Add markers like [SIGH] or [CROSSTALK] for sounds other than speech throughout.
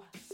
Us.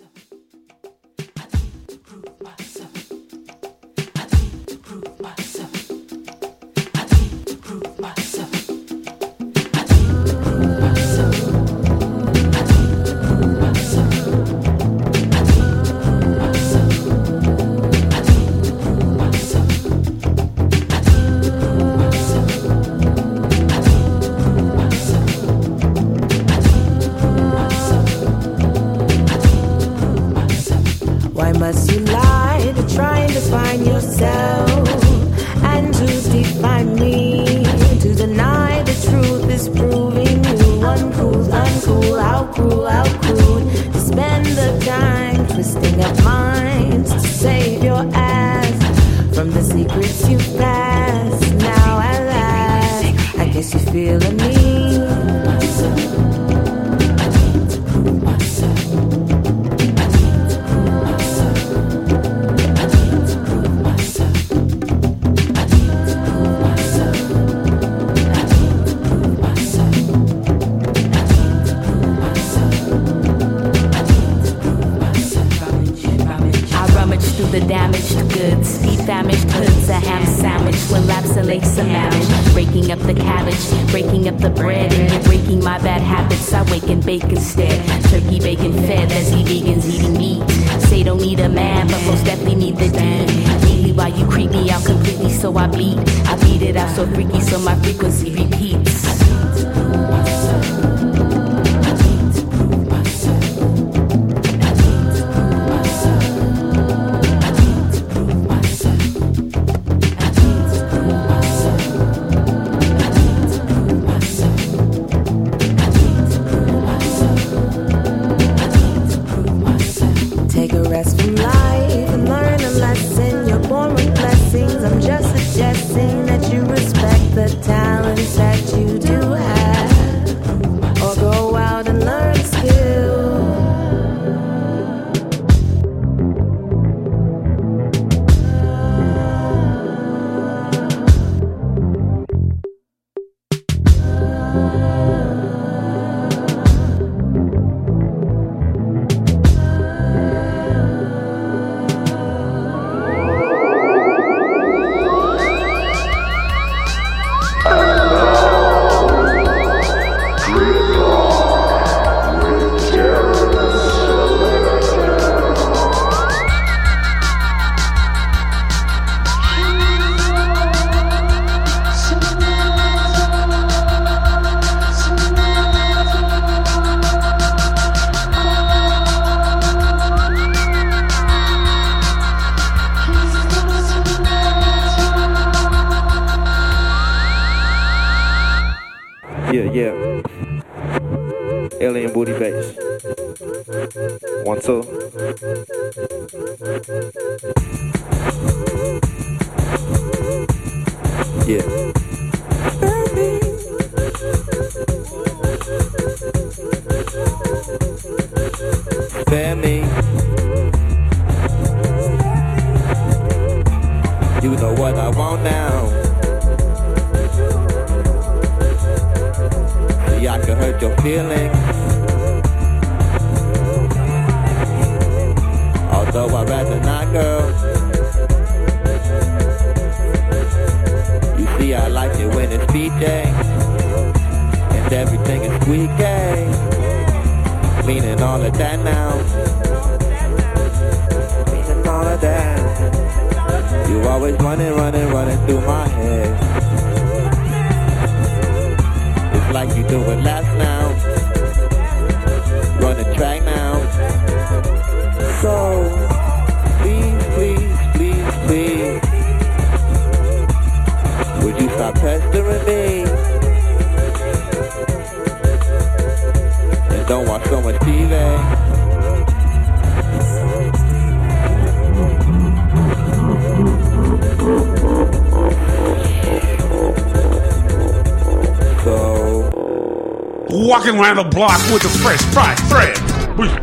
down the block with the fresh fried thread.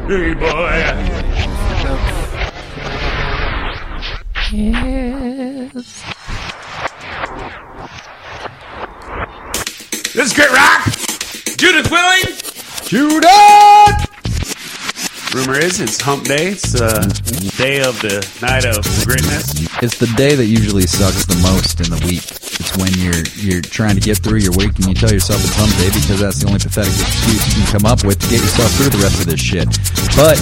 Hey, boy. Yes. This is Grit Rock. Judith Willing. Judith! Rumor is it's hump day. It's uh, day of the night of greatness. It's the day that usually sucks the most in the week. It's when you're you're trying to get through your week and you tell yourself it's hump day because that's the only pathetic excuse you can come up with to get yourself through the rest of this shit. But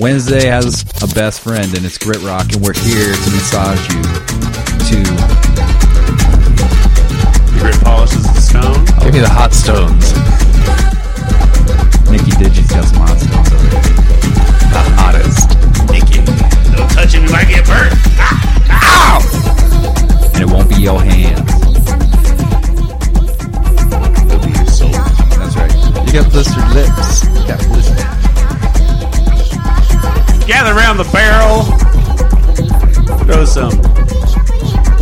Wednesday has a best friend and it's Grit Rock and we're here to massage you to The grit polishes the stone. Give me the hot stones. Nikki Digi's got some hot stones over here. The hottest. Nikki, don't touch him, you might get burnt. Ow! And it won't be your hands. You got blistered lips. You got blistered. Gather around the barrel. Throw some,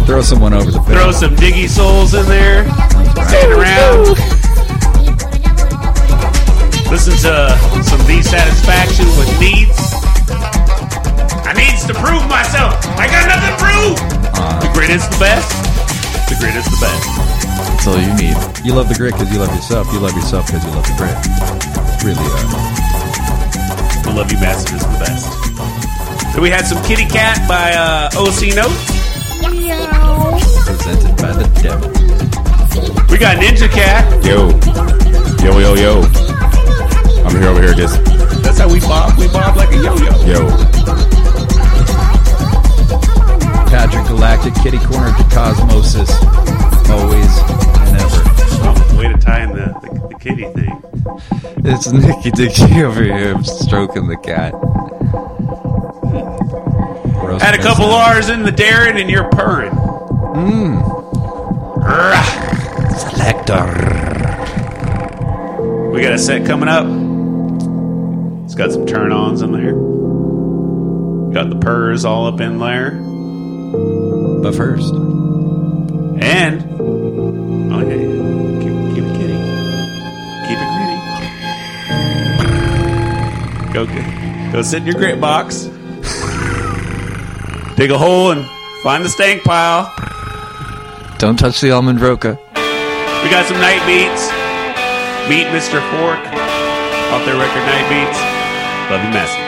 Throw someone over the barrel. throw some diggy souls in there. Stand around. Listen to some dissatisfaction with needs. I needs to prove myself. I got nothing to prove. Uh, the grit is the best. The grit is the best. That's all you need. You love the grit because you love yourself. You love yourself because you love the grit. It's really uh, The Love You Bastard is the best. Then we had some Kitty Cat by uh, OC Notes. presented by the devil. We got Ninja Cat. Yo, yo, yo, yo. I'm here over here just That's how we bob. We bob like a yo-yo. yo. Patrick Galactic, Kitty Corner to Cosmosis. Always and ever. Way to tie in the, the, the kitty thing. It's Nicky Dicky [LAUGHS] over here stroking the cat. Gross Had a couple. R's in the Darren and you're purring. Mm. Selector. We got a set coming up. It's got some turn ons in there. Got the purrs all up in there. But first, go sit in your grit box. Dig a hole and find the stank pile. Don't touch the almond roca. We got some night beats. Meet Mr. Fork off their record Night Beats. Love you, Massive.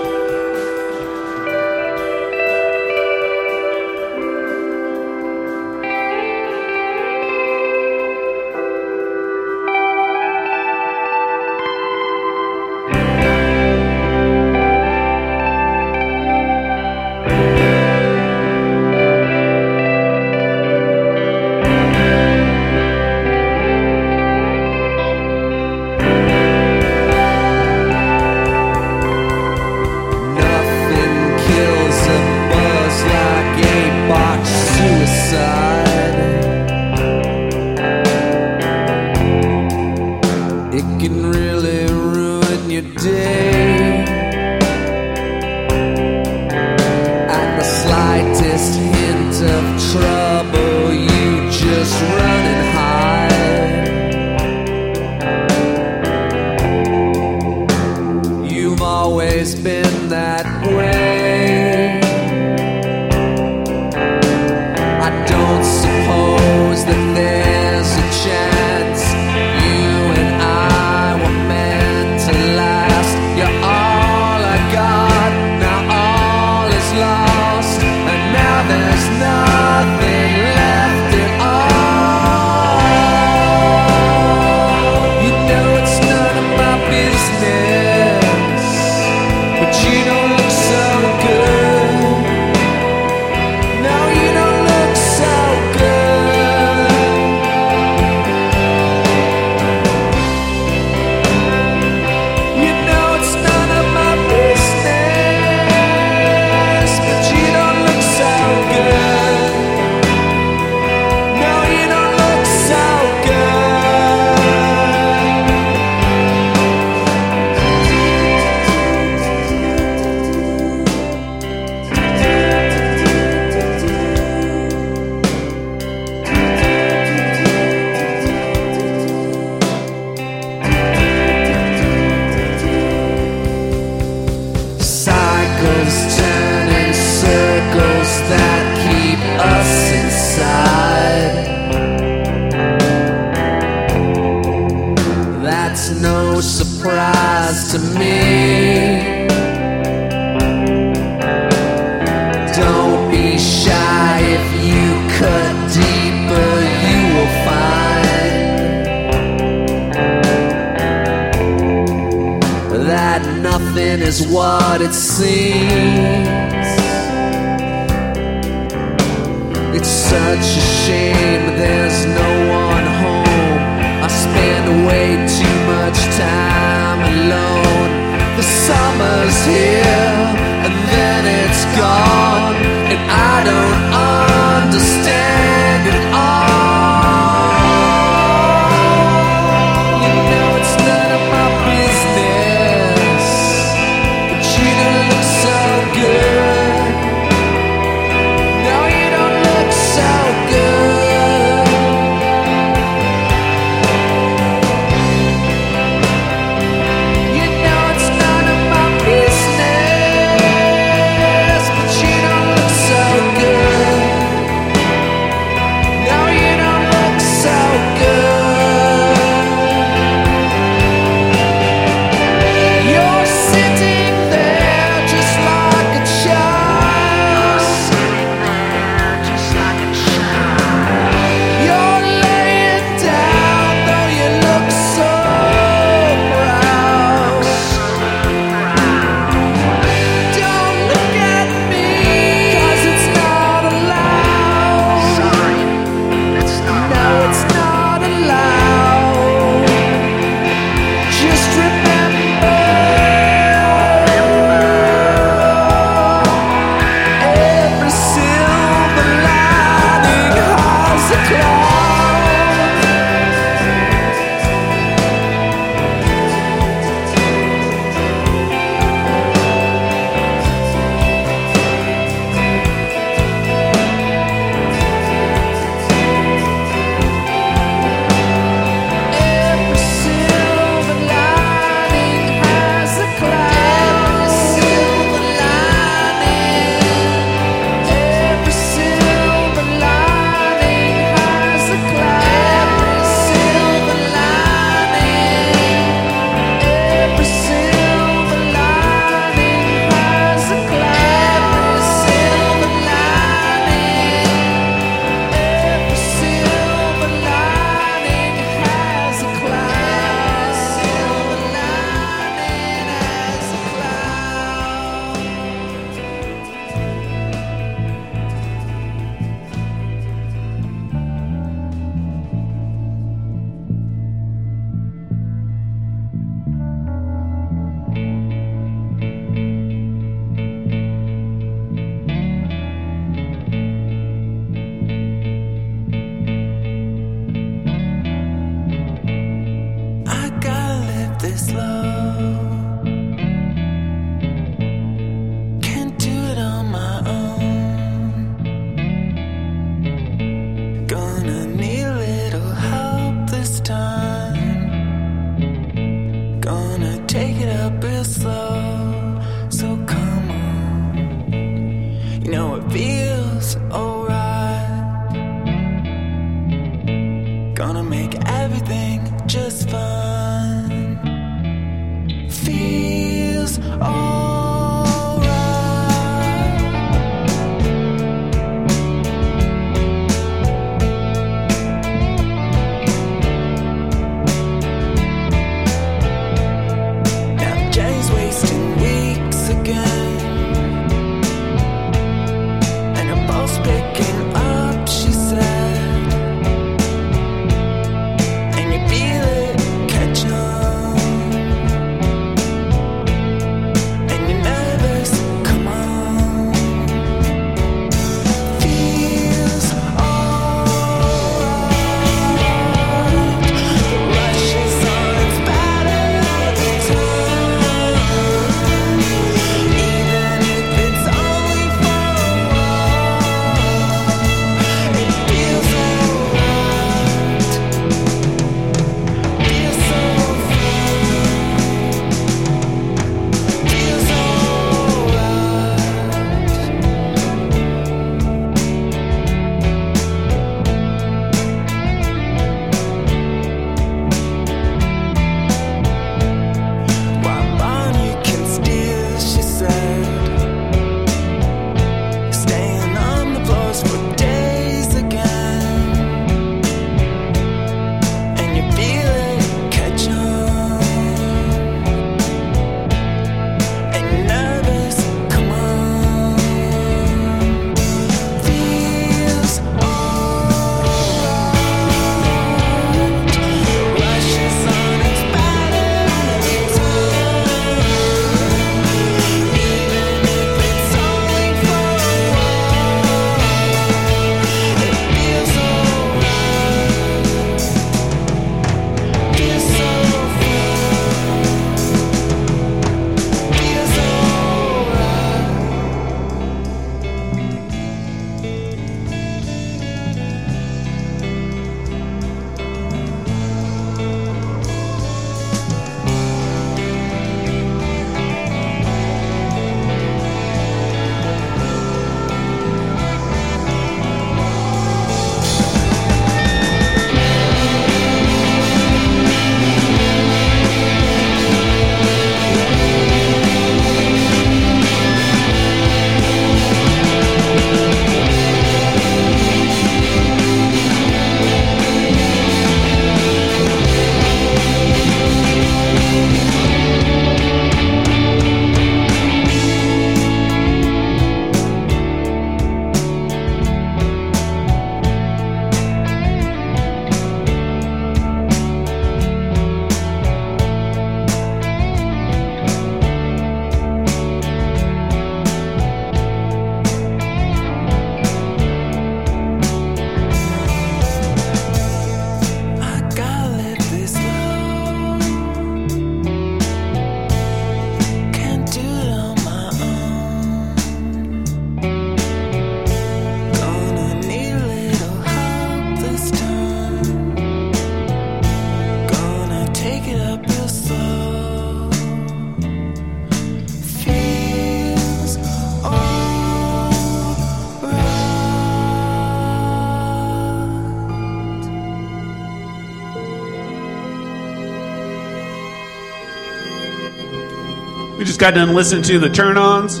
Got done listening to the Turn Ons,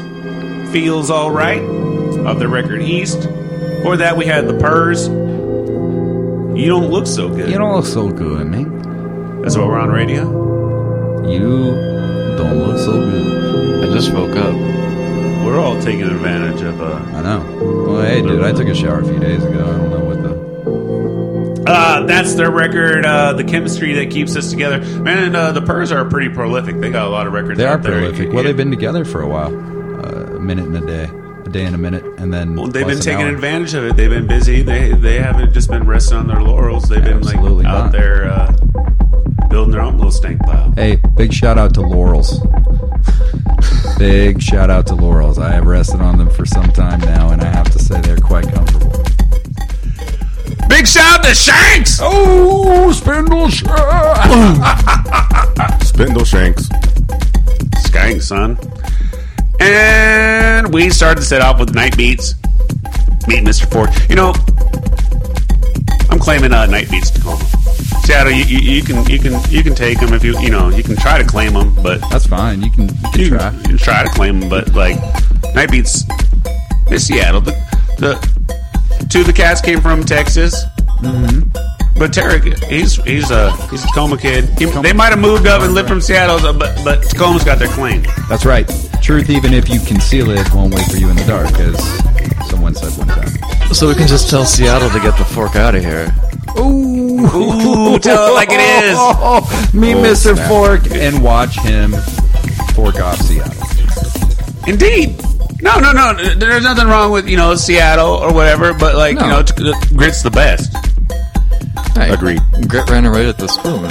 Feels Alright, of the record East. Before that, we had the Purrs. You don't look so good. You don't look so good, man. That's what we're on radio. You don't look so good. I just woke up. We're all taking advantage of uh, I know. Well, hey, dude, I took a shower a few days ago. I don't know what the. That's their record, uh, the chemistry that keeps us together. Man, uh, the Purrs are pretty prolific. They got a lot of records. They are there. prolific. Well, they've been together for a while. Uh, a minute and a day, a day and a minute, and then Well, they've been taking hour. advantage of it. They've been busy. They they haven't just been resting on their laurels. They've been like out not. there uh, building their own little stank pile. Hey, big shout out to Laurels. [LAUGHS] big shout out to Laurels. I have rested on them for some time now, and I have to say they're quite comfortable. Big shout out to Shanks. Oh, Spindle Shanks. [LAUGHS] Spindle Shanks. Skank, son. And we started to set off with Night Beats. Meet Mr. Ford. You know, I'm claiming uh, Night Beats Tacoma. Seattle, you, you, you can you can you can take them if you you know you can try to claim them, but That's fine. You can, you can you try. can, you can try to claim them. But like Night Beats, it's Seattle. The, the two of the cats came from Texas. Mm-hmm. But Tarek, he's he's a he's a Tacoma kid. He, they might have moved up and lived from Seattle, but but Tacoma's got their claim. That's right. Truth, even if you conceal it, won't wait for you in the dark, as someone said one time. So we can just tell Seattle to get the fork out of here. Ooh, tell it like it is. [LAUGHS] Meet Oh, Mr. snap. Fork and watch him fork off Seattle. Indeed. No, no, no. There's nothing wrong with you know Seattle or whatever, but like you No. know, t- Grit's the best. Hey, Agreed. Grit ran right at the spoon.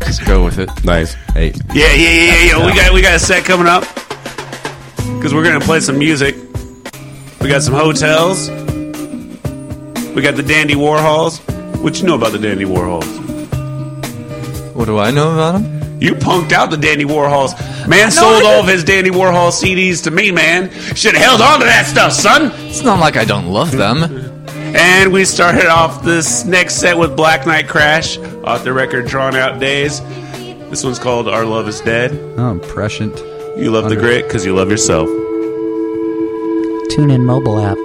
Let's go with it. Nice. Hey, Yeah, yeah, yeah, yeah. yeah. We got we got a set coming up because we're gonna play some music. We got some hotels. We got the Dandy Warhols. What you know about the Dandy Warhols? What do I know about him? You punked out the Dandy Warhols. Man sold all of his Dandy Warhol CDs to me, man. Should have held on to that stuff, son. It's not like I don't love them. And we started off this next set with Black Nite Crash off the record Drawn Out Days. This one's called Our Love Is Dead. oh, prescient. You love the grit because you love yourself. Tune in mobile app.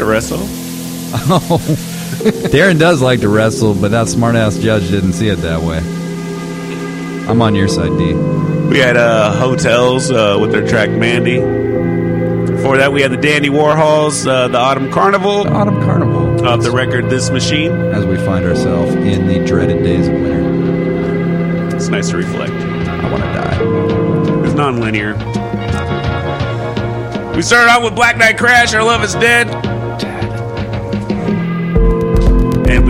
To wrestle. Oh, [LAUGHS] Darren does like to wrestle, but that smartass judge didn't see it that way. I'm on your side, D. We had uh, hotels uh, with their track Mandy. Before that, we had the Dandy Warhols, uh, the Autumn Carnival, The Autumn Carnival. of the record This Machine. As we find ourselves in the dreaded days of winter. It's nice to reflect. I want to die. It's non-linear. We started out with Black Nite Crash, Our Love Is Dead.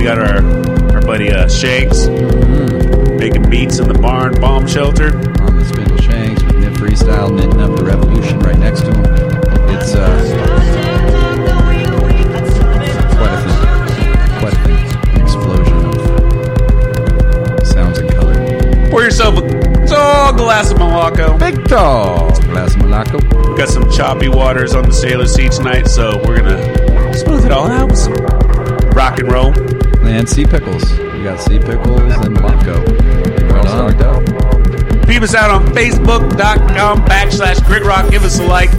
We got our, our buddy uh, Shanks making beats in the barn bomb shelter. On the Spindle Shanks with Nip Freestyle knitting up the revolution right next to him. It's uh, quite a thing. Quite a thing. Explosion of sounds and color. Pour yourself a tall glass of Malacco. Big tall glass of Malaco. We got some choppy waters on the Salish Sea tonight, so we're gonna smooth it all out with some rock and roll. And sea pickles. We got sea pickles and Malaco. We're all stocked up. Peep us out on Facebook.com backslash Grit Rock. Give us a like.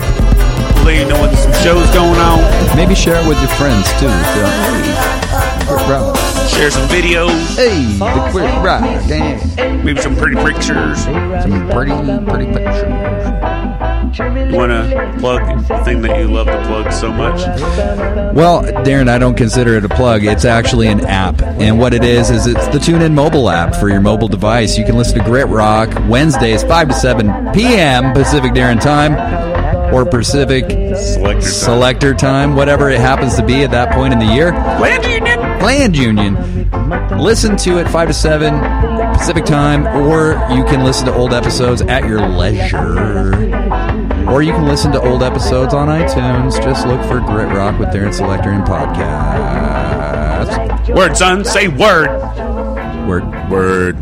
We'll let you know when some shows going on. Maybe share it with your friends too. So, hey, quick rock. Share some videos. Hey, the quick rock. Damn. Maybe some pretty pictures. Some pretty, pretty pictures. You want to plug the thing that you love to plug so much? Well, Darren, I don't consider it a plug. It's actually an app. And what it is, is it's the TuneIn mobile app for your mobile device. You can listen to Grit Rock Wednesdays, 5 to 7 p.m. Pacific Darren time or Pacific Selector time. Selector time, whatever it happens to be at that point in the year. Land Union. Land Union. Listen to it 5 to 7 Pacific time, or you can listen to old episodes at your leisure. Or you can listen to old episodes on iTunes. Just look for Grit Rock with Darren Selector and podcast. Word, son. Say word. Word. Word.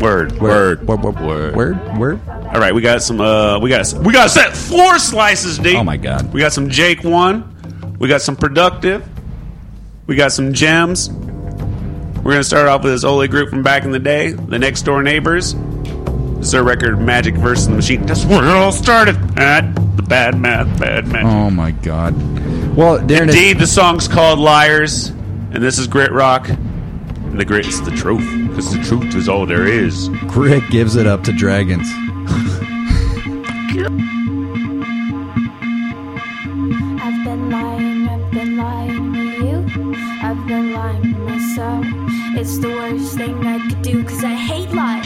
Word. Word. Word. Word. Word. Word. Word. All right, we got some. Uh, we got we got a set four slices, D. Oh my God. We got some Jake one. We got some productive. We got some gems. We're gonna start off with this Ole group from back in the day, the Next Door Neighbors. This is their record Magic versus the Machine. That's where it all started. At the bad math, bad math. Oh my God. Well, Darren, Indeed, the song's called Liars, and this is Grit Rock. And the grit is the truth, because the truth is all there is. Grit gives it up to dragons. I've been lying, I've been lying to you. I've been lying to myself. It's the worst thing I could do because I hate liars.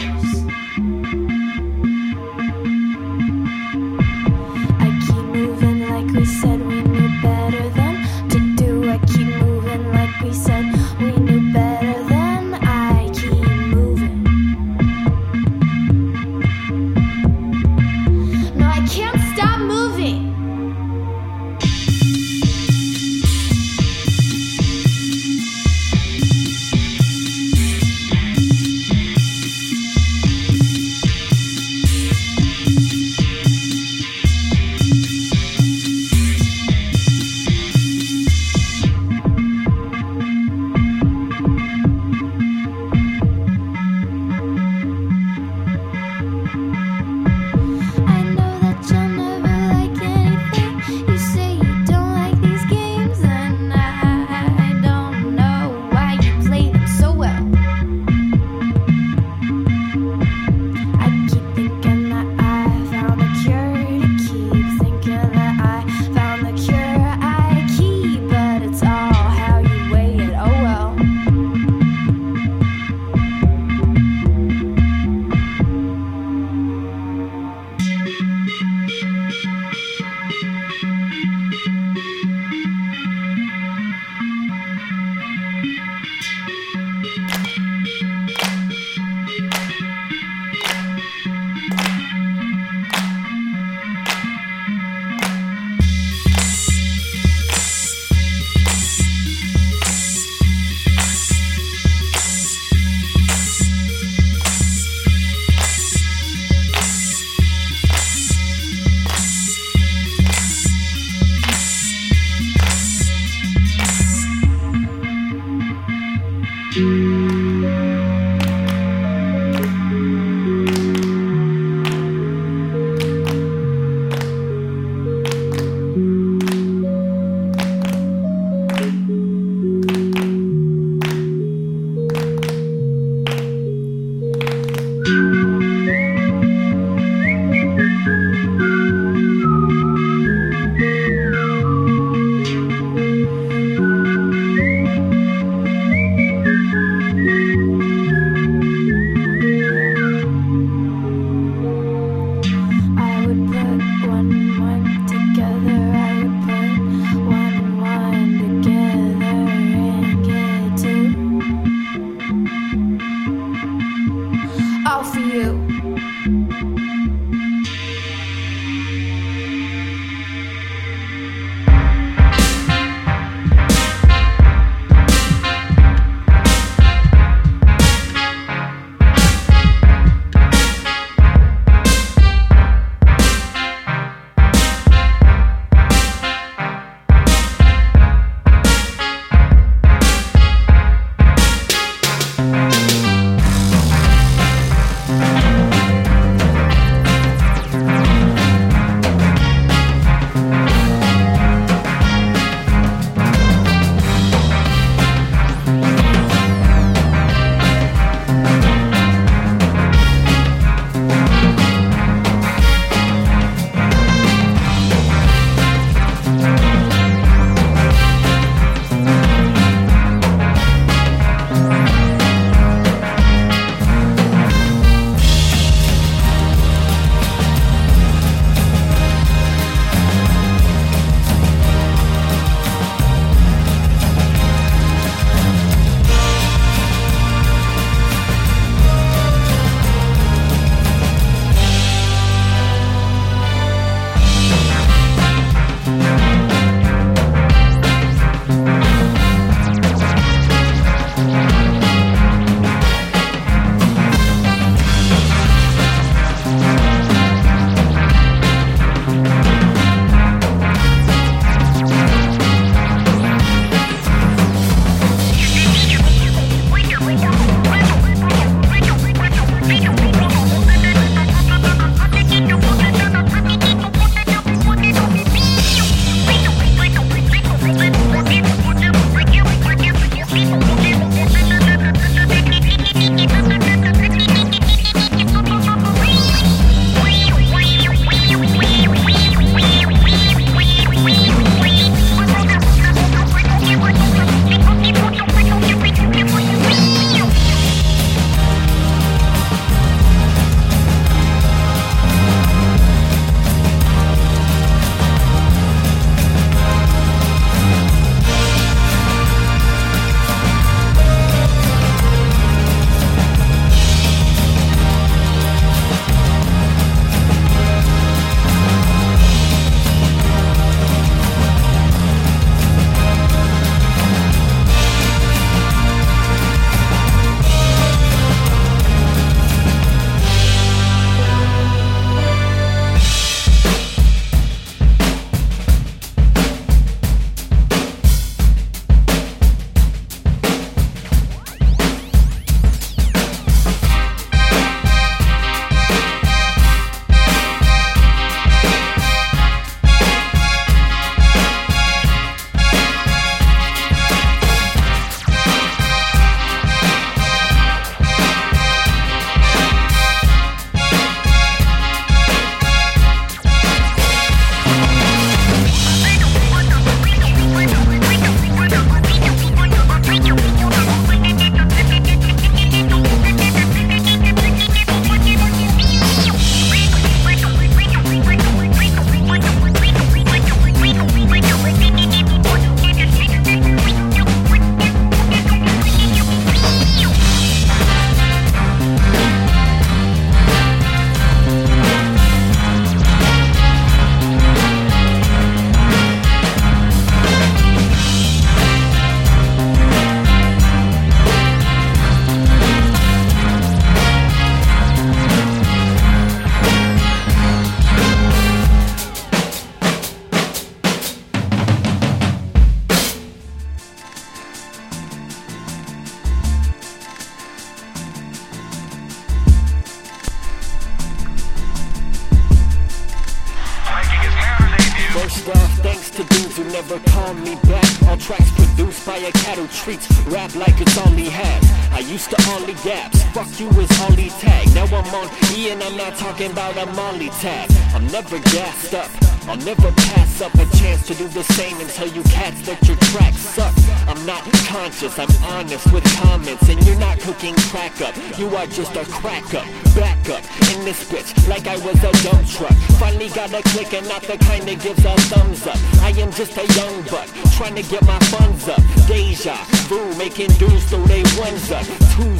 I'm never gassed up. I'll never pass up a chance to do the same until you cats that your tracks suck. I'm not conscious, I'm honest with comments, and you're not cooking crack up. You are just a crack up, back up in this bitch like I was a dump truck. Finally got a click and not the kind that gives a thumbs up. I am just a young buck trying to get my funds up. Deja vu making dudes throw they ones up, twos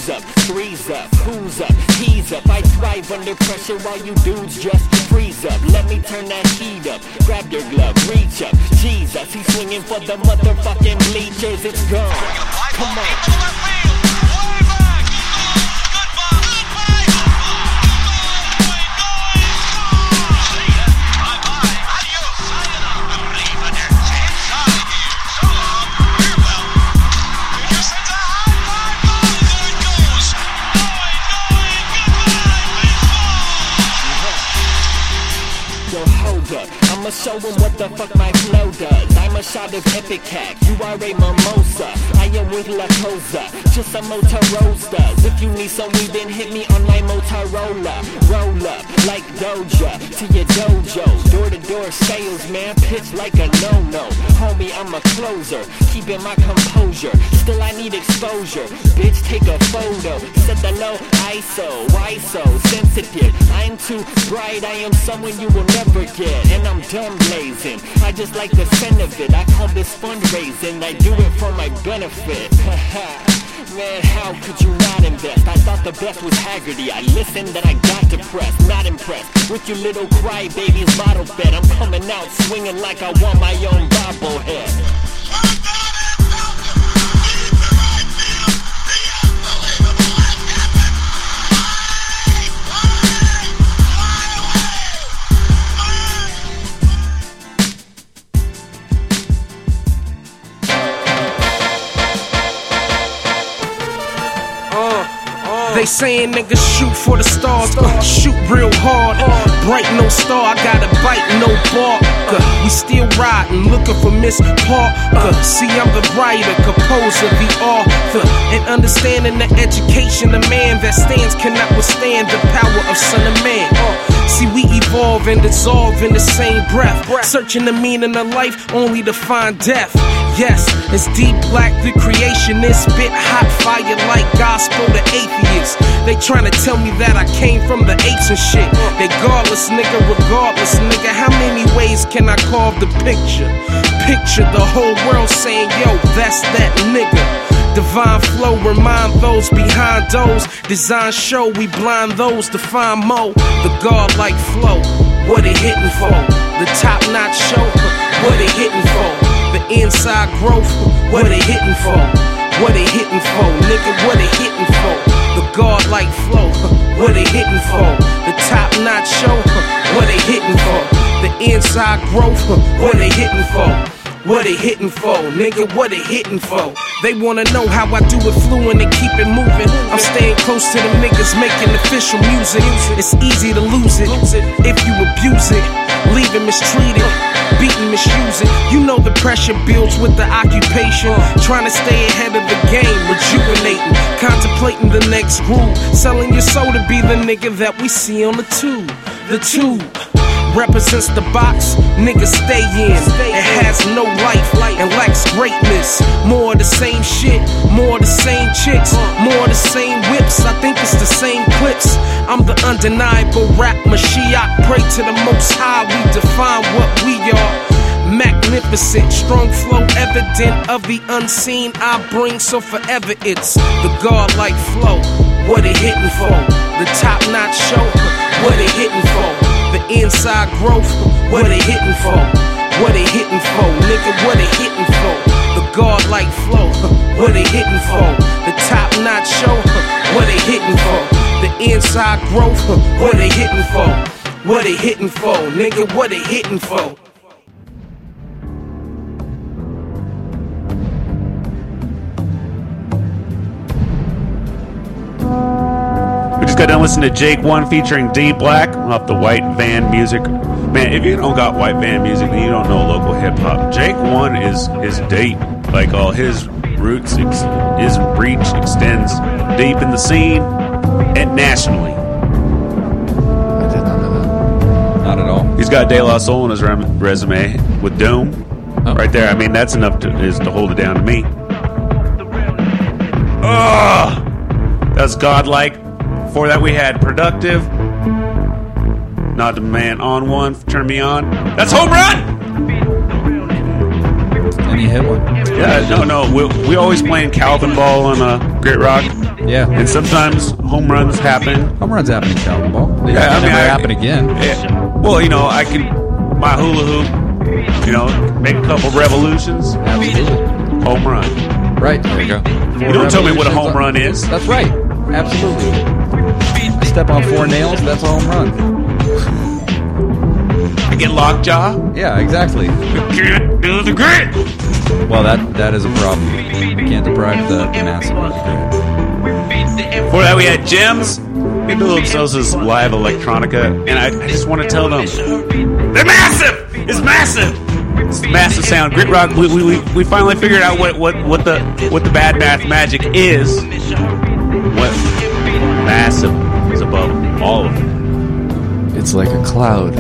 under pressure while you dudes just freeze up. Let me turn that heat up. Grab your glove, reach up. Jesus, he's swinging for the motherfucking bleachers. It's gone. Come on. Shot of Epicac. You are a mimosa. I am with La Cosa. Just a Motorola. If you need some weed, then hit me on my Motorola. Roll up like Doja to your dojo. Door to door sales, man. Pitch like a no no. Homie, I'm a closer. Keeping my composure. Still, I need exposure. Bitch, take a photo. Set the low ISO. Why so sensitive? I'm too bright. I am someone you will never get. And I'm done blazing. I just like the scent of it. I call this fundraising. I do it for my benefit. [LAUGHS] Man, how could you not invest? I thought the best was Haggerty. I listened, then I got depressed. Not impressed with your little crybabies bottle fed. I'm coming out swinging like I want my own bobblehead. They saying niggas shoot for the stars, uh, shoot real hard. Bright no star, I got a bite, no bark. Uh, we still riding, looking for Miss Parker. See, I'm the writer, composer, the author. And understanding the education, the man that stands cannot withstand the power of Son of Man. See, we evolve and dissolve in the same breath. Searching the meaning of life only to find death. Yes, it's deep black, the creationist. Spit hot fire like gospel to atheists. They trying to tell me that I came from the apes and shit. Regardless, nigga, regardless, nigga, how many ways can I carve the picture? Picture the whole world saying, yo, that's that nigga. Divine flow, remind those behind those. Design show, we blind those to find mo. The godlike flow, what it hitting for? The top notch show, what it hitting for? Inside growth, what they hitting for? What they hitting for? Nigga, what they hitting for? The godlike flow, what they hitting for? The top notch show, what they hitting for? The inside growth, what they hitting for? What it hitting for? Nigga, what it hitting for? They wanna know how I do it fluent and keep it moving. I'm staying close to the niggas making official music. It's easy to lose it if you abuse it. Leave it mistreated, beaten, misusing. You know the pressure builds with the occupation. Trying to stay ahead of the game, rejuvenating, contemplating the next groove. Selling your soul to be the nigga that we see on the tube. The tube represents the box niggas stay in. It has no life and lacks greatness. More the same shit, more the same chicks, more the same whips. I think it's the same clips. I'm the undeniable rap Mashiach. Pray to the most high, we define what we are. Magnificent, strong flow, evident of the unseen I bring, so forever it's the godlike flow. What it hitting for? The top notch show. What it hitting for? The inside growth. What they hitting for? What they hitting for? Nigga, what they hitting for? The godlike flow. [LAUGHS] What they hitting for? The top notch show. [LAUGHS] What they hitting for? The inside growth. [LAUGHS] What they hitting for? What they hitting for? Nigga, what they hitting for? We just got done to Jake One featuring D Black off the White Van Music Man, if you don't got white Van music, then you don't know local hip hop. Jake One is is deep. Like all his roots, ex- his reach extends deep in the scene and nationally. I did not know that. Not at all. He's got De La Soul on his rem- resume with Doom. Oh. Right there. I mean, that's enough to is to hold it down to me. Ugh! That's godlike. Before that, we had productive. Not the man on one. Turn me on. That's home run. And he hit one. Yeah, no, no. We, we always playing Calvin ball on uh, Grit Rock, Yeah. and sometimes home runs happen. Home runs happen in Calvin Ball. They Yeah, I never mean, I- happen again. Yeah. Well, you know, I can my hula hoop. You know, make a couple revolutions. Absolutely. Home run. Right. There you go. You don't tell me what a home run is. That's right. Absolutely. Step on four nails, that's a home run. I get lockjaw. Yeah, exactly. Can't do the grit. Well, that that is a problem. We can't deprive the massive of the Before that, we had gems. Build themselves as live electronica, and I, I just want to tell them they're massive. It's massive. It's massive sound. Grit rock. We, we, we, we finally figured out what, what, what the what the bad math magic is. What massive above all of it. It's like a cloud.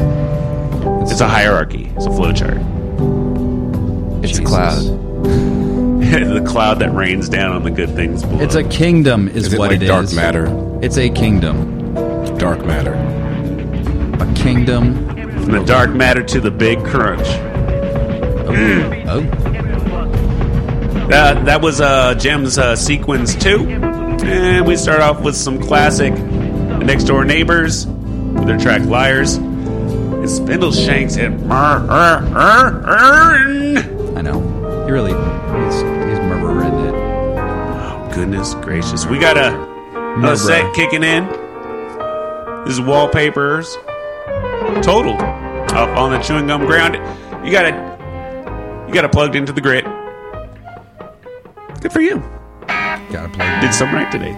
It's a hierarchy. It's a flowchart. It's a cloud. [LAUGHS] the cloud that rains down on the good things below. It's a kingdom, is, Is it what like it dark is. matter? It's a kingdom. Dark matter. A kingdom. from the dark matter to the big crunch. Oh, That that was uh, Jem's uh, sequence two, and we start off with some classic next door neighbors with their track "Liars." And Spindle Shanks and er- er- Ern. I know. He really, he's, he's murdering it. Goodness gracious, we got a another set kicking in. This is wallpapers, totaled up on the chewing gum ground. You got it. You got it plugged into the grit. Good for you. Gotta play. Did some right today.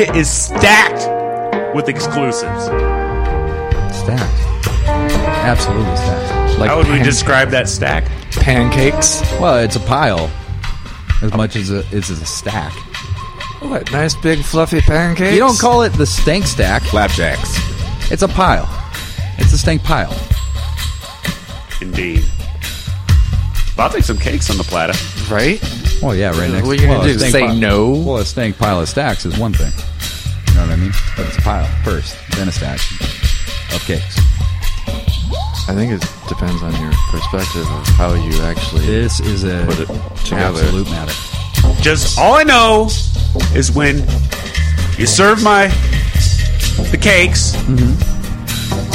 The is stacked with exclusives. Stacked. Absolutely stacked. How would we describe that stack? Pancakes. Well, it's a pile. As much as a, as a stack. What? Nice big fluffy pancakes. You don't call it the stank stack. Flapjacks. It's a pile. It's a stank pile. Indeed. I'll take some cakes on the platter. right. Well, yeah, right next. What are you gonna well, a do, stank say pile- no? Well, a stank pile of stacks is one thing. You know what I mean? But it's a pile first, then a stack of cakes. I think it depends on your perspective of how you actually. This is a Put it together. absolute matter. Just all I know is when you serve my the cakes, mm-hmm.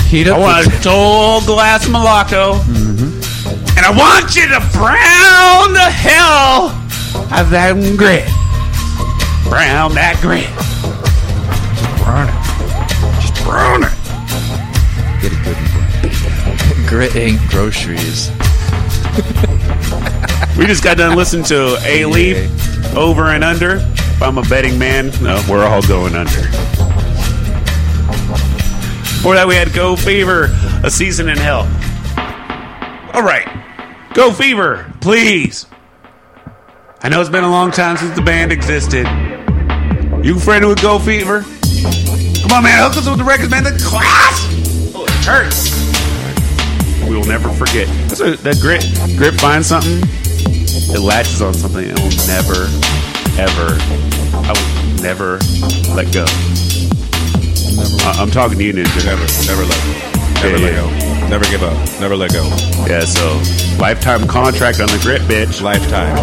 Heat up. I want a tall glass of Malacco, mm-hmm. and I want you to brown the hell out of that grit. Brown that grit. Burn it. Brown it. Get it good and brown. grit ain't groceries. We just got done listening to A Leaf over and under. If I'm a betting man, no, we're all going under. Before that, we had Go Fever, a season in hell. All right, Go Fever, please. I know it's been a long time since the band existed. You friendly with Go Fever? Come on, man, hook us with the records, man. The class. Oh, it hurts. We will never forget. That's what, that grit, grit finds something it latches on something and it will never, ever, I will never let go. I- I'm talking to you, Ninja. Never, never let go. Never Yeah, let yeah. go. Never give up. Never let go. Yeah, so lifetime contract on the grit, bitch. Lifetime.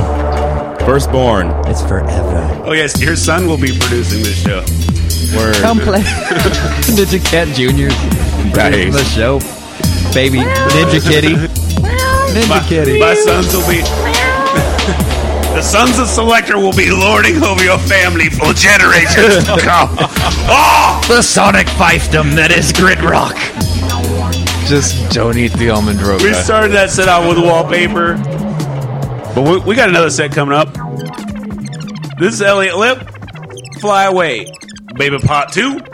Firstborn. It's forever. Oh yes, your son will be producing this show. Word. Come play [LAUGHS] Ninja Cat Junior. Nice. The show, baby Ninja Kitty. Ninja My, Kitty. my sons will be. [LAUGHS] the sons of Selector will be lording over your family for generations to come. [LAUGHS] Oh, the sonic fiefdom that is grit rock. Just don't eat the almond we started that set out with wallpaper, but we, we got another set coming up. This is Eliot Lipp. Fly away, Baby Part 2.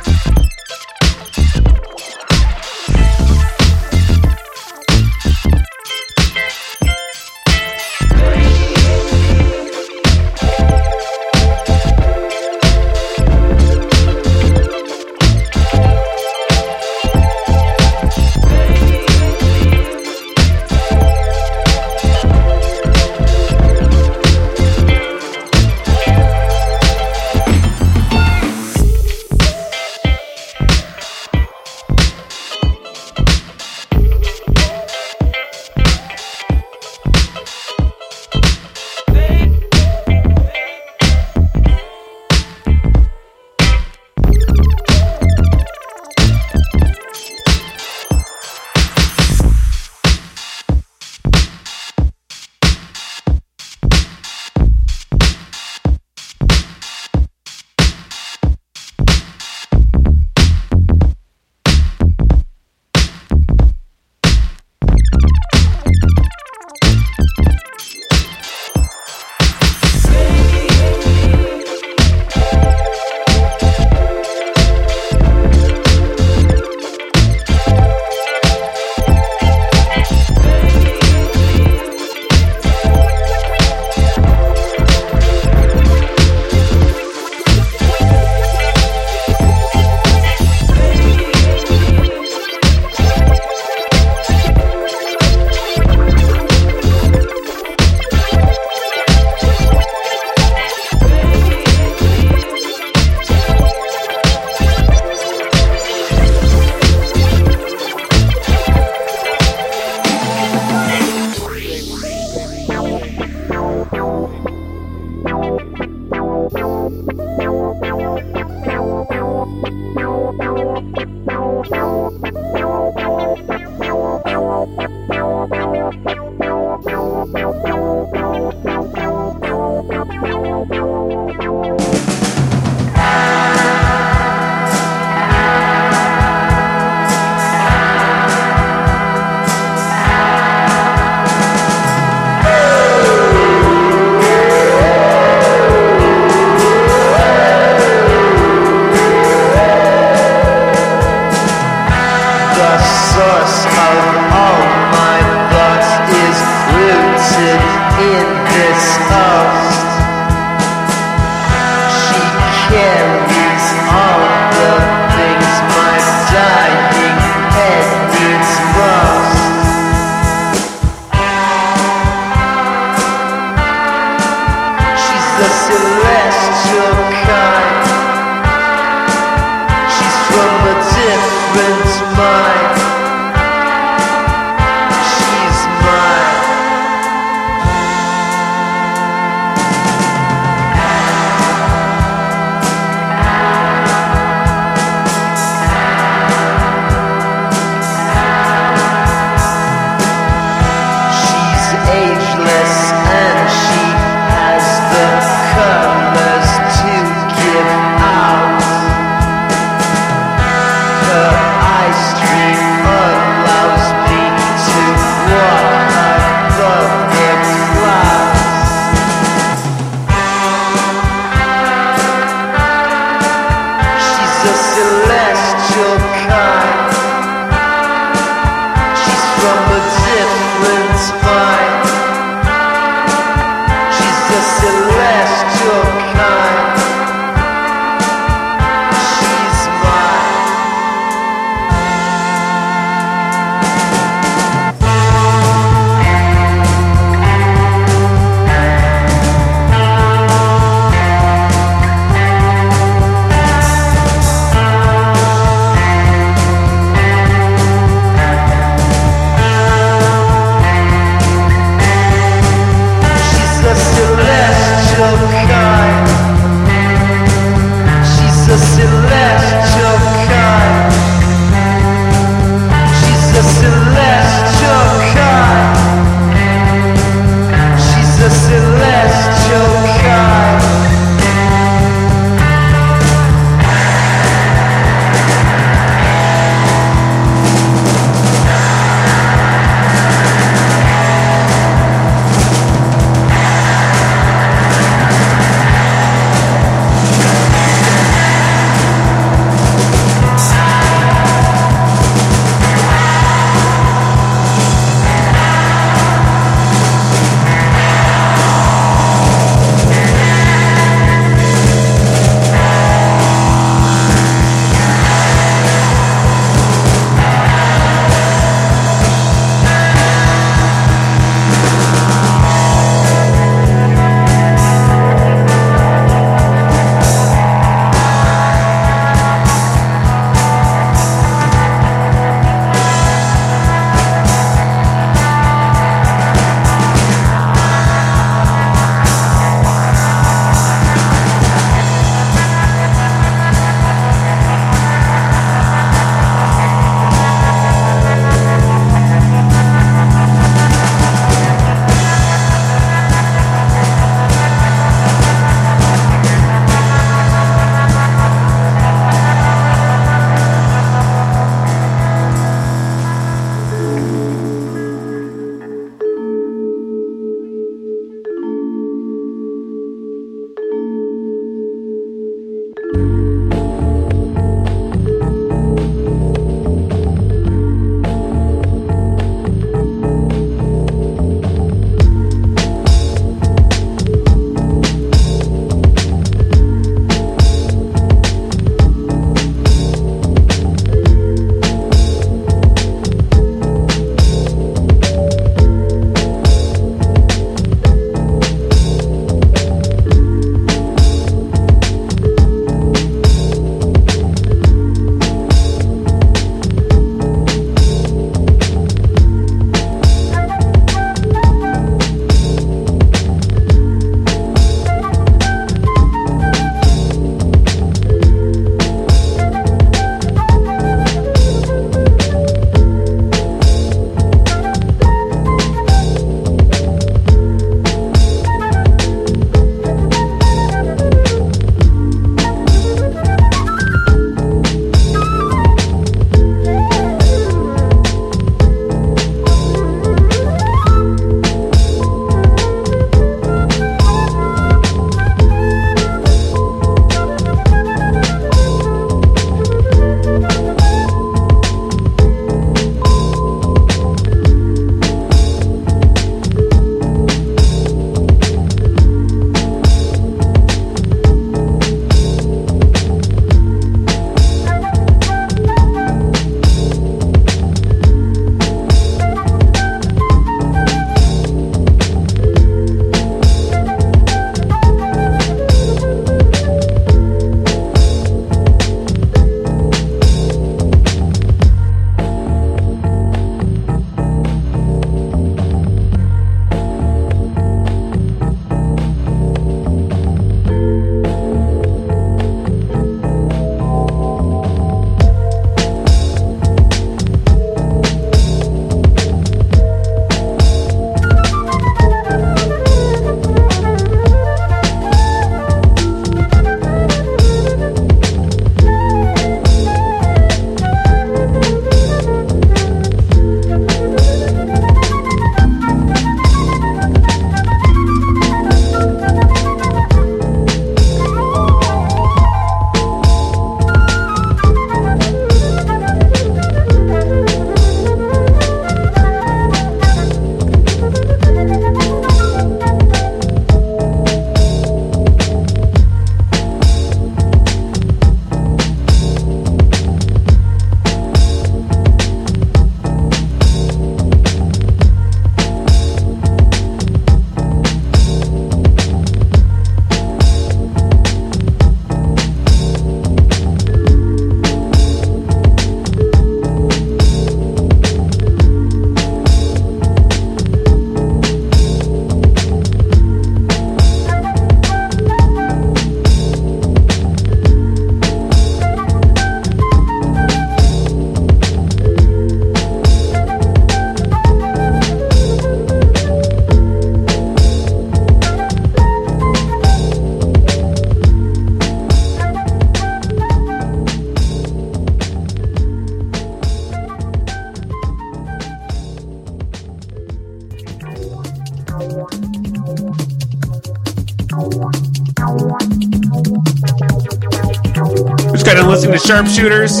Got done listening to Sharpshooters,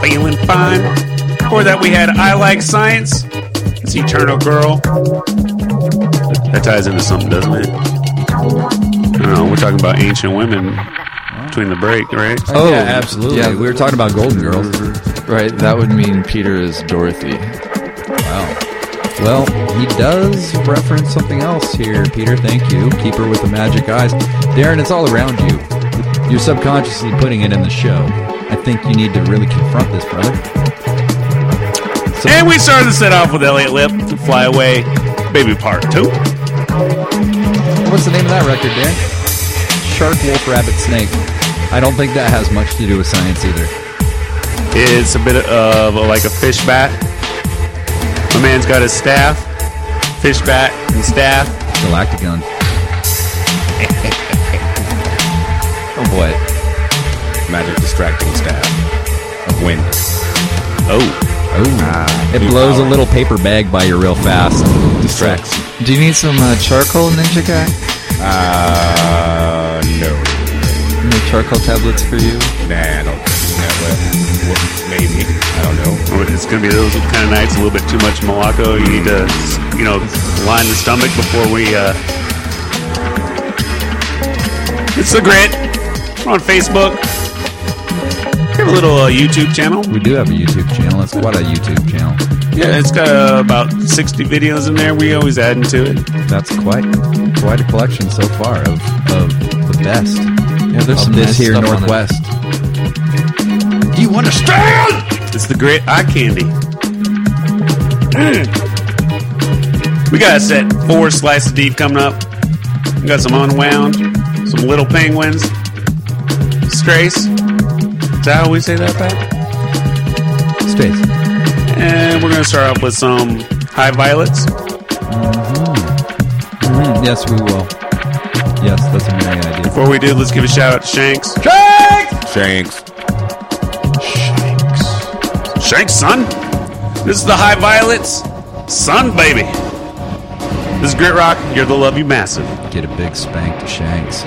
feeling fine. Before that, we had I Like Science. It's Eternal Girl. That ties into something, doesn't it? I don't know. We're talking about ancient women between the break, right? Oh, yeah, absolutely. yeah. we were talking about Golden Girls. Right, that would mean Peter is Dorothy. Wow. Well, he does reference something else here, Peter. Thank you. Keeper with the magic eyes. Darren, it's all around you. You're subconsciously putting it in the show. Think you need to really confront this, brother. So, And we started the set off with Eliot Lipp, Fly Away, Baby Part 2. what's the name of that record, Darren? Shark, Wolf, Rabbit, Snake. I don't think that has much to do with science either. It's a bit of a, like a fish bat. My man's got his staff, fish bat, and staff. Galacticon. [LAUGHS] Oh boy. Magic distracting staff of wind. Oh. Oh. it blows a little paper bag by you real fast. Distracts. Do you need some uh, charcoal, Ninja Guy? Uh, no. Any charcoal tablets for you? Nah, I don't think that way. Well, maybe. I don't know. It's gonna be those kind of nights, a little bit too much Malacco. You need to, you know, line the stomach before we. uh It's the grit. We're on Facebook. We have a little uh, YouTube channel. We do have a YouTube channel. It's quite a YouTube channel. Yeah, it's got uh, about sixty videos in there. We always add into it. That's quite quite a collection so far of, of the best Yeah, there's of some this nice here stuff. Northwest. Do you understand? It's the grit eye candy. Mm. [CLEARS THROAT] We got a set four slices of deep coming up. We got some unwound, some little penguins, strays. Is that how we say that, Pat? Space. And we're gonna start off with some high violets. Mhm, Yes, we will. Yes, that's a merry idea. Before we do, let's give a shout out to Shanks. Shanks! Shanks. Shanks. Shanks, son. This is the High Violets, son, baby. This is Grit Rock. You're the Love You Massive. Get a big spank to Shanks.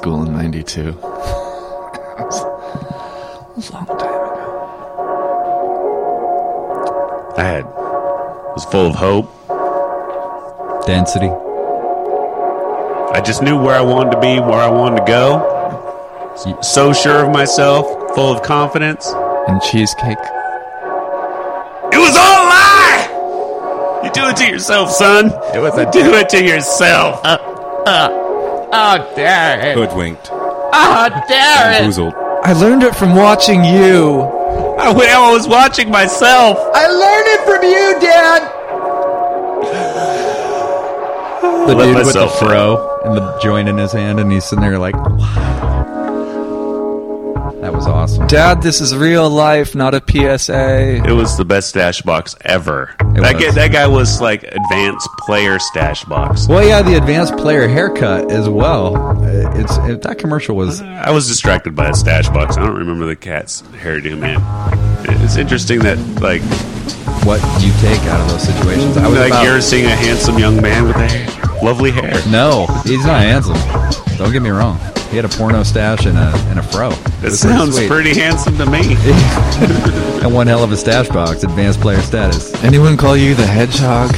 School in '92. it was a long time ago. I had was full of hope. Density. I just knew where I wanted to be, where I wanted to go. So sure of myself, full of confidence. And cheesecake. It was all a lie. You do it to yourself, son. It was a You do it to yourself. Uh, uh. Oh, dare Hoodwinked. Oh, dare Bamboozled. I learned it from watching you. I, I was watching myself. I learned it from you, Dad. The Let dude with the fro and the joint in his hand, and he's sitting there like, that was awesome. Dad, this is real life, not a PSA. It was the best stash box ever. That was. guy, that guy was like advanced player stash box. Well, yeah, the advanced player haircut as well. Uh, It's it, that commercial was I was distracted by a stash box. I don't remember the cat's hairdo, man. It's interesting that like what you take out of those situations. I was like about- you're seeing a handsome young man with a hair, lovely hair. no, he's not handsome. Don't get me wrong. He had a porno stash and a and a fro. It That sounds sweet. pretty handsome to me. [LAUGHS] and one hell of a stash box, advanced player status. Anyone call you the hedgehog?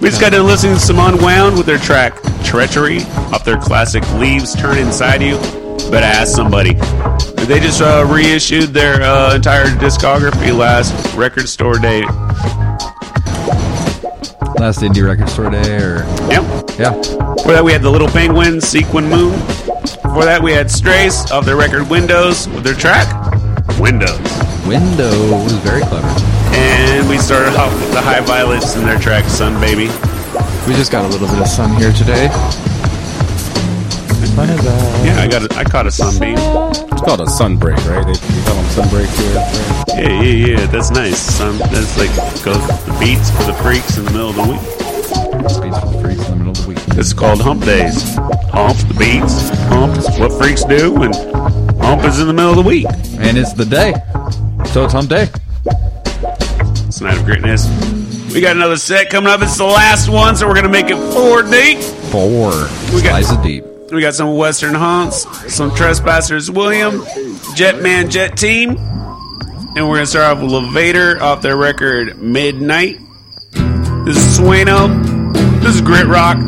We just got done listening to Simone Wound with their track Treachery off their classic Leaves Turn Inside You. Better ask somebody. They just uh, reissued their uh, entire discography last record store day. Last indie record store day, or Yep. yeah, Before that, we had the Little Penguin, Sequin Moon. Before that, we had Strays of their record Windows with their track Windows. window was very clever. And we started off with the High Violets and their track Sun Baby. We just got a little bit of sun here today. Yeah, I got a, I caught a sunbeam. It's called a sunbreak, right? They, they call them sunbreak here. right? Yeah, yeah, yeah. That's nice. Sun. That's like goes the beats for the freaks in the middle of the week. Beats for the freaks in the middle of the week. This is called Hump Days. Hump the beats. Hump is what freaks do, and Hump is in the middle of the week. And it's the day, so it's hump day. It's night of greatness. We got another set coming up. It's the last one, so we're gonna make it four deep. Four We got- slices deep. We got some Western Haunts, some Trespassers William, Jetman Jet Team, and we're gonna start off with Levator off their record Midnight. This is Sueno. This is Grit Rock.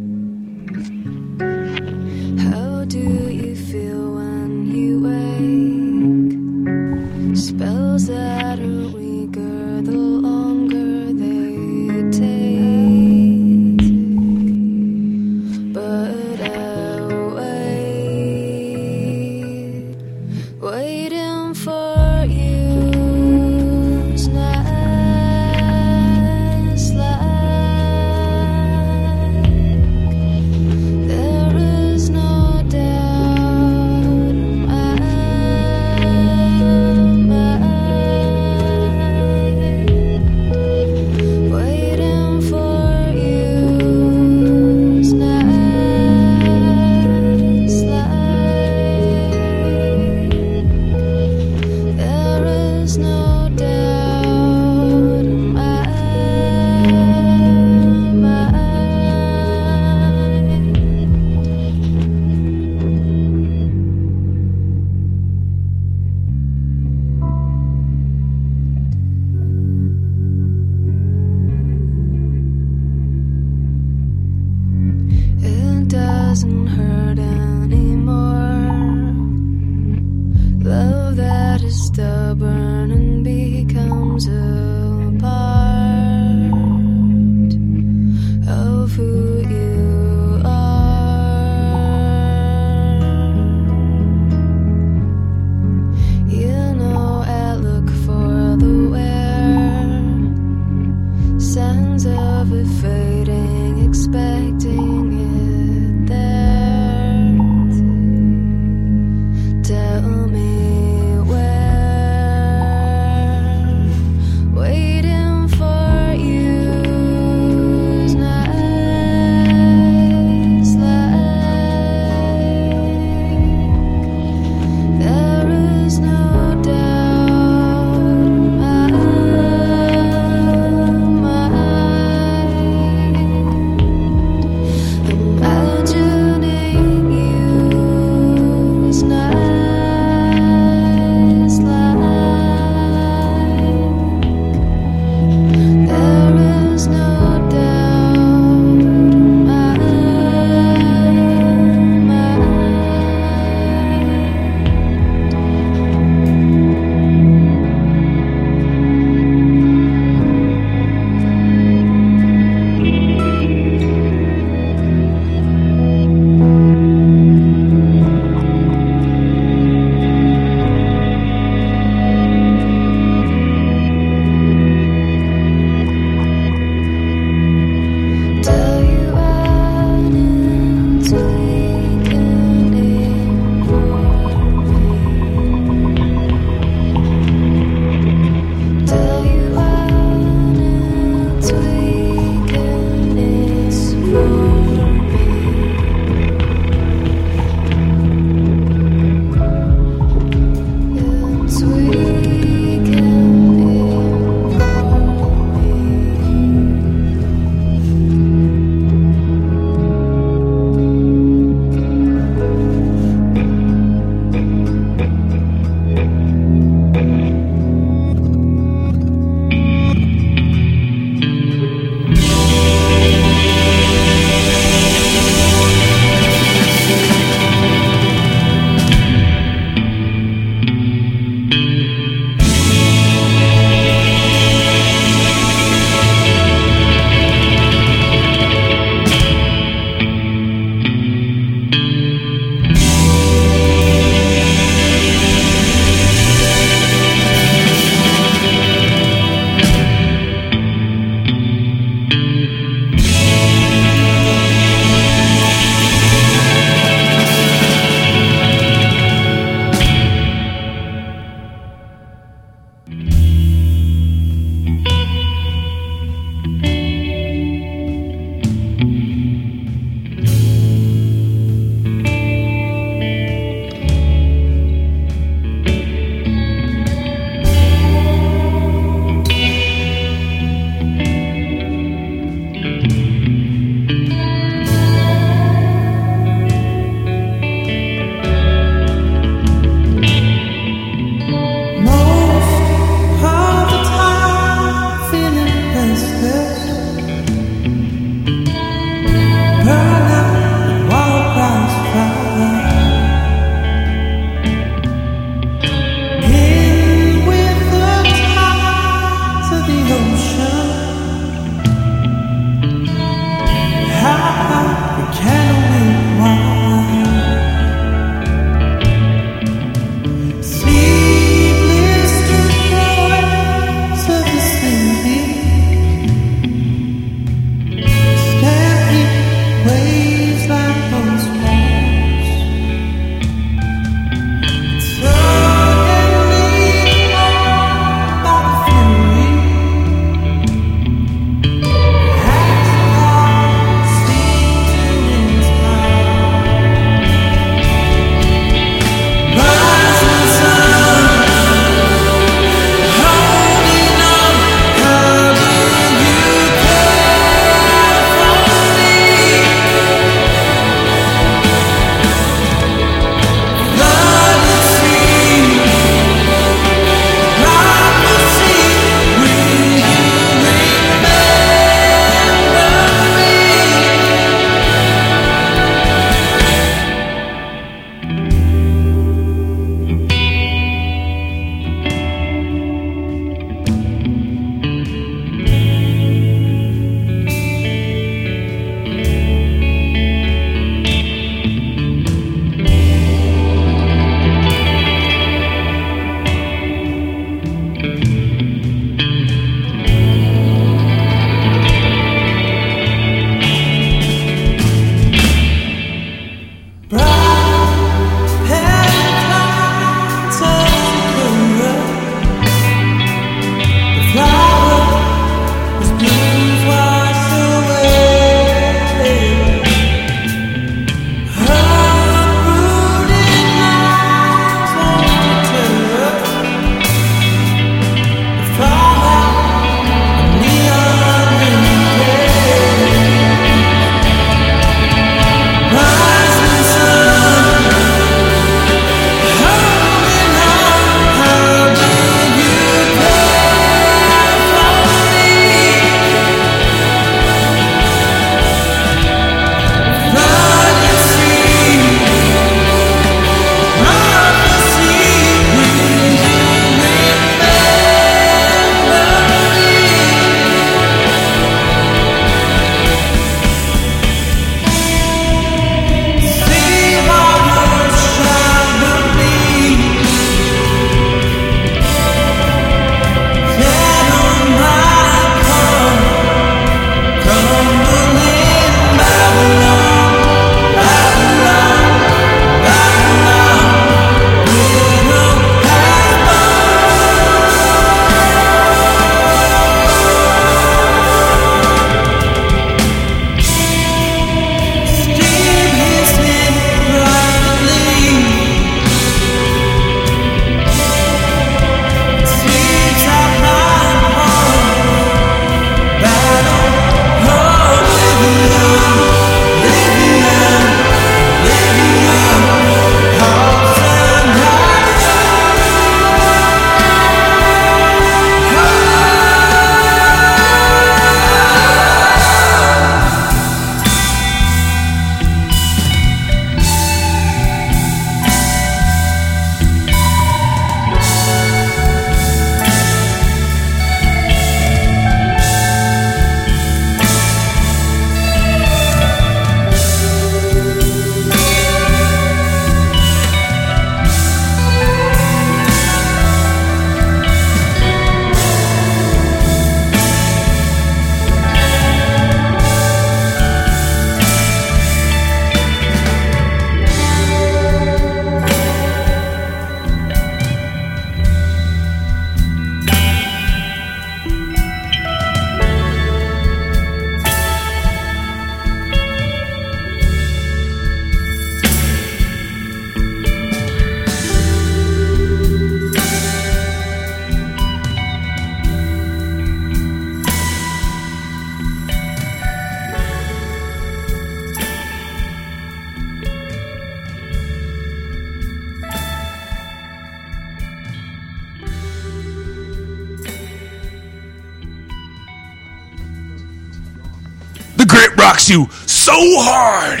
You so hard.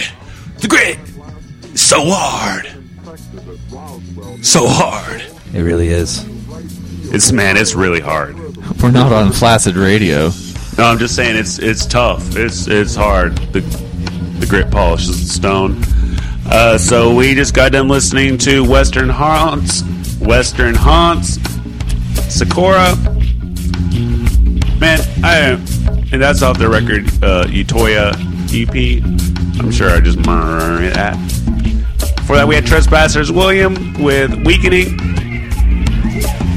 The grit so hard. So hard. It really is. It's man, it's really hard. We're not on Flaccid Radio. No, I'm just saying it's it's tough. It's it's hard. The the grit polishes the stone. Uh, so we just got done listening to Western Haunts, Western Haunts, Sakura. Man, I and that's off the record uh, Utoya EP. I'm sure I just murder it at. Before that, we had Trespassers William with Weakening.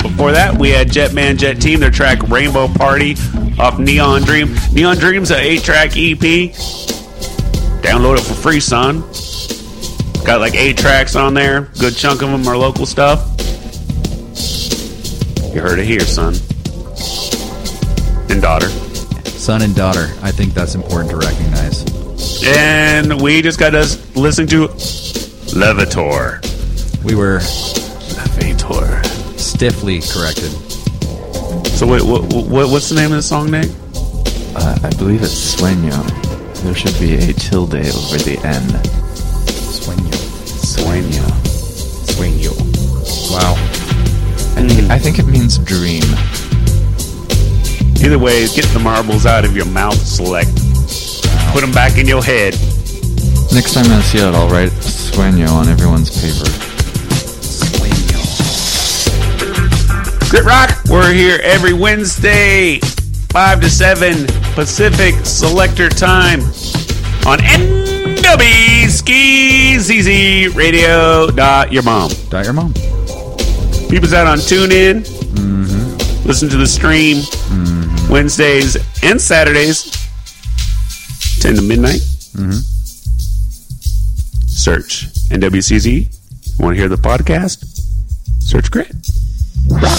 Before that, we had Jetman Jet Team, their track Rainbow Party off Neon Dream. Neon Dream's an 8 track EP. Download it for free, son. Got like 8 tracks on there. Good chunk of them are local stuff. You heard it here, son. And daughter. Son and daughter. I think that's important to recognize. And we just got us listening to Levitor. We were Levitor. stiffly corrected. So wait, what, what, what's the name of the song, Nick? Uh, I believe it's Sueño. There should be a tilde over the N. Sueño. Sueño. Sueño. Wow. I think, I think it means dream. Either way, get the marbles out of your mouth, select. Put them back in your head. Next time I see it, I'll write Sueño on everyone's paper. Sueño. Grit Rock, we're here every Wednesday, 5 to 7 Pacific Selector Time on NWCZ Radio. Dot your mom. Dot your mom. People's out on TuneIn. Mm-hmm. Listen to the stream Wednesdays and Saturdays, 10 to midnight. Mm-hmm. Search NWCZ. Want to hear the podcast? Search Grit. Rock.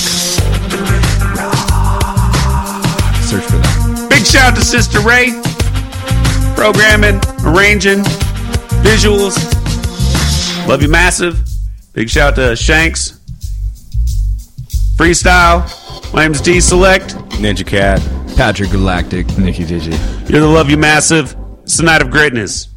Search for that. Big shout out to Sister Ray. Programming, arranging, visuals. Love you massive. Big shout out to Shanks. Freestyle. My name's D Select. Ninja Cat. Patrick Galactic. Nikki Digi. You're the Love You Massive. It's the night of greatness.